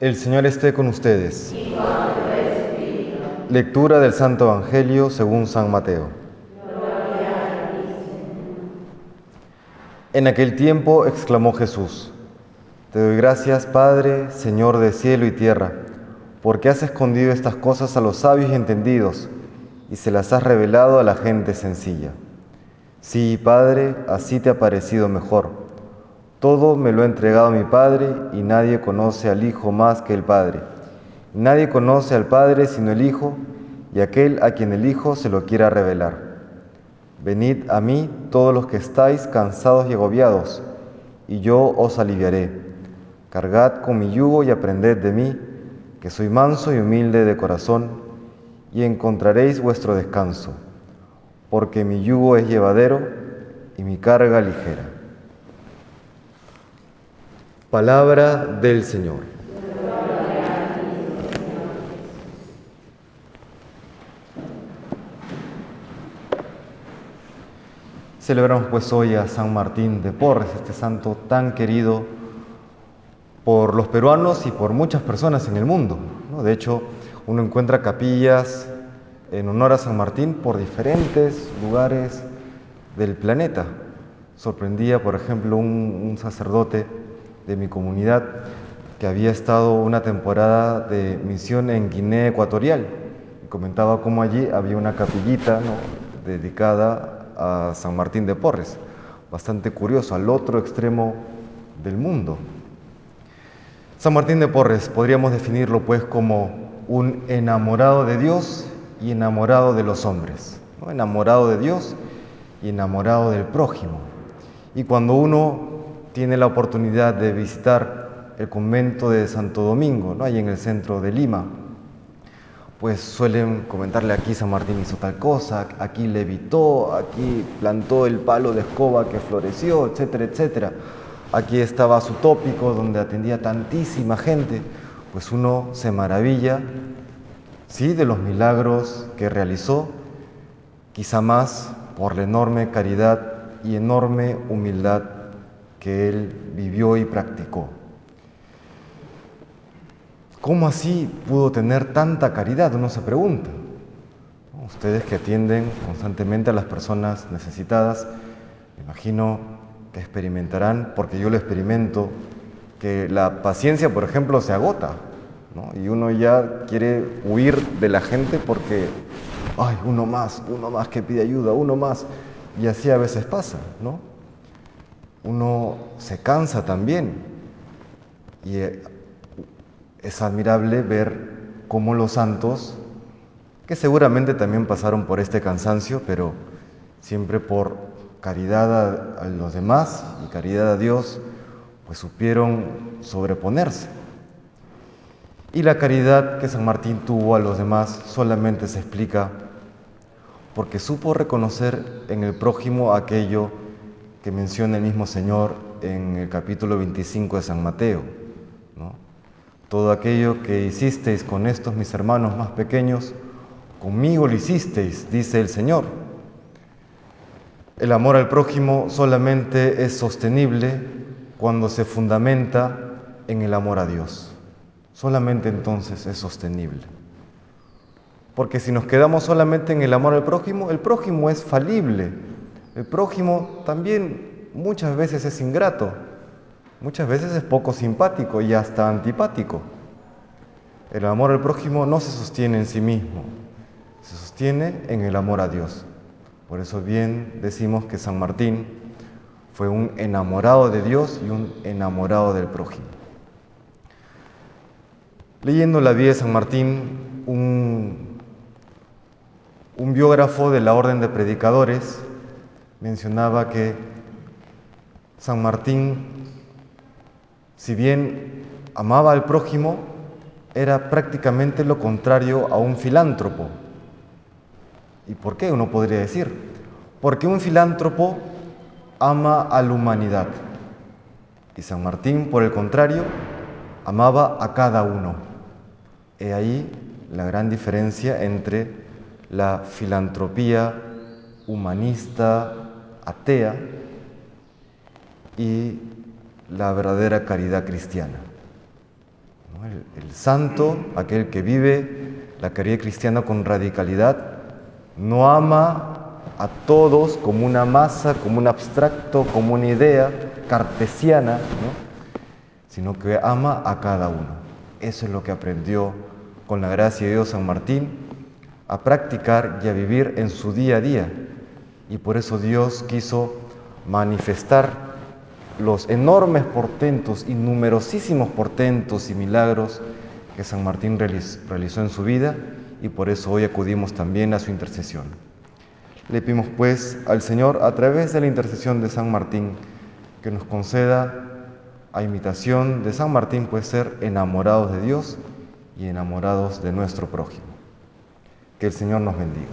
El Señor esté con ustedes. Lectura del Santo Evangelio según San Mateo. En aquel tiempo exclamó Jesús, Te doy gracias, Padre, Señor de cielo y tierra, porque has escondido estas cosas a los sabios y entendidos y se las has revelado a la gente sencilla. Sí, Padre, así te ha parecido mejor. Todo me lo ha entregado mi Padre y nadie conoce al Hijo más que el Padre. Nadie conoce al Padre sino el Hijo y aquel a quien el Hijo se lo quiera revelar. Venid a mí todos los que estáis cansados y agobiados, y yo os aliviaré. Cargad con mi yugo y aprended de mí, que soy manso y humilde de corazón, y encontraréis vuestro descanso, porque mi yugo es llevadero y mi carga ligera. Palabra del Señor. Celebramos pues hoy a San Martín de Porres, este santo tan querido por los peruanos y por muchas personas en el mundo. De hecho, uno encuentra capillas en honor a San Martín por diferentes lugares del planeta. Sorprendía, por ejemplo, un, un sacerdote de mi comunidad que había estado una temporada de misión en Guinea Ecuatorial. Comentaba cómo allí había una capillita dedicada a San Martín de Porres, bastante curioso, al otro extremo del mundo. San Martín de Porres podríamos definirlo pues como un enamorado de Dios y enamorado de los hombres, enamorado de Dios y enamorado del prójimo. Y cuando uno tiene la oportunidad de visitar el convento de Santo Domingo, ¿no? ahí en el centro de Lima, pues suelen comentarle aquí San Martín hizo tal cosa, aquí levitó, aquí plantó el palo de escoba que floreció, etcétera, etcétera. Aquí estaba su tópico donde atendía tantísima gente, pues uno se maravilla, sí, de los milagros que realizó, quizá más por la enorme caridad y enorme humildad que él vivió y practicó. ¿Cómo así pudo tener tanta caridad? Uno se pregunta. Ustedes que atienden constantemente a las personas necesitadas, me imagino que experimentarán, porque yo lo experimento, que la paciencia, por ejemplo, se agota. Y uno ya quiere huir de la gente porque, ay, uno más, uno más que pide ayuda, uno más. Y así a veces pasa, ¿no? Uno se cansa también. Y es admirable ver cómo los santos, que seguramente también pasaron por este cansancio, pero siempre por caridad a, los demás y caridad a Dios, pues supieron sobreponerse. Y la caridad que San Martín tuvo a los demás solamente se explica porque supo reconocer en el prójimo aquello que menciona el mismo Señor en el capítulo 25 de San Mateo. Todo aquello que hicisteis con estos mis hermanos más pequeños, conmigo lo hicisteis, dice el Señor. El amor al prójimo solamente es sostenible cuando se fundamenta en el amor a Dios. Solamente entonces es sostenible. Porque si nos quedamos solamente en el amor al prójimo, el prójimo es falible. El prójimo también muchas veces es ingrato. Muchas veces es poco simpático y hasta antipático. El amor al prójimo no se sostiene en sí mismo, se sostiene en el amor a Dios. Por eso bien decimos que San Martín fue un enamorado de Dios y un enamorado del prójimo. Leyendo la vida de San Martín, un, un biógrafo de la Orden de Predicadores mencionaba que San Martín si bien amaba al prójimo, era prácticamente lo contrario a un filántropo. ¿Y por qué uno podría decir? Porque un filántropo ama a la humanidad. Y San Martín, por el contrario, amaba a cada uno. He ahí la gran diferencia entre la filantropía humanista, atea, y la verdadera caridad cristiana. el santo, aquel que vive la caridad cristiana con radicalidad, no ama a todos como una masa, como un abstracto, como una idea cartesiana, sino que ama a cada uno. Eso es lo que aprendió con la gracia de Dios San Martín a practicar y a vivir en su día a día. Y por eso Dios quiso manifestar los enormes portentos y numerosísimos portentos y milagros que San Martín realizó en su vida y por eso hoy acudimos también a su intercesión. Le pedimos pues al Señor, a través de la intercesión de San Martín, que nos conceda, a imitación de San Martín, pues ser enamorados de Dios y enamorados de nuestro prójimo. Que el Señor nos bendiga.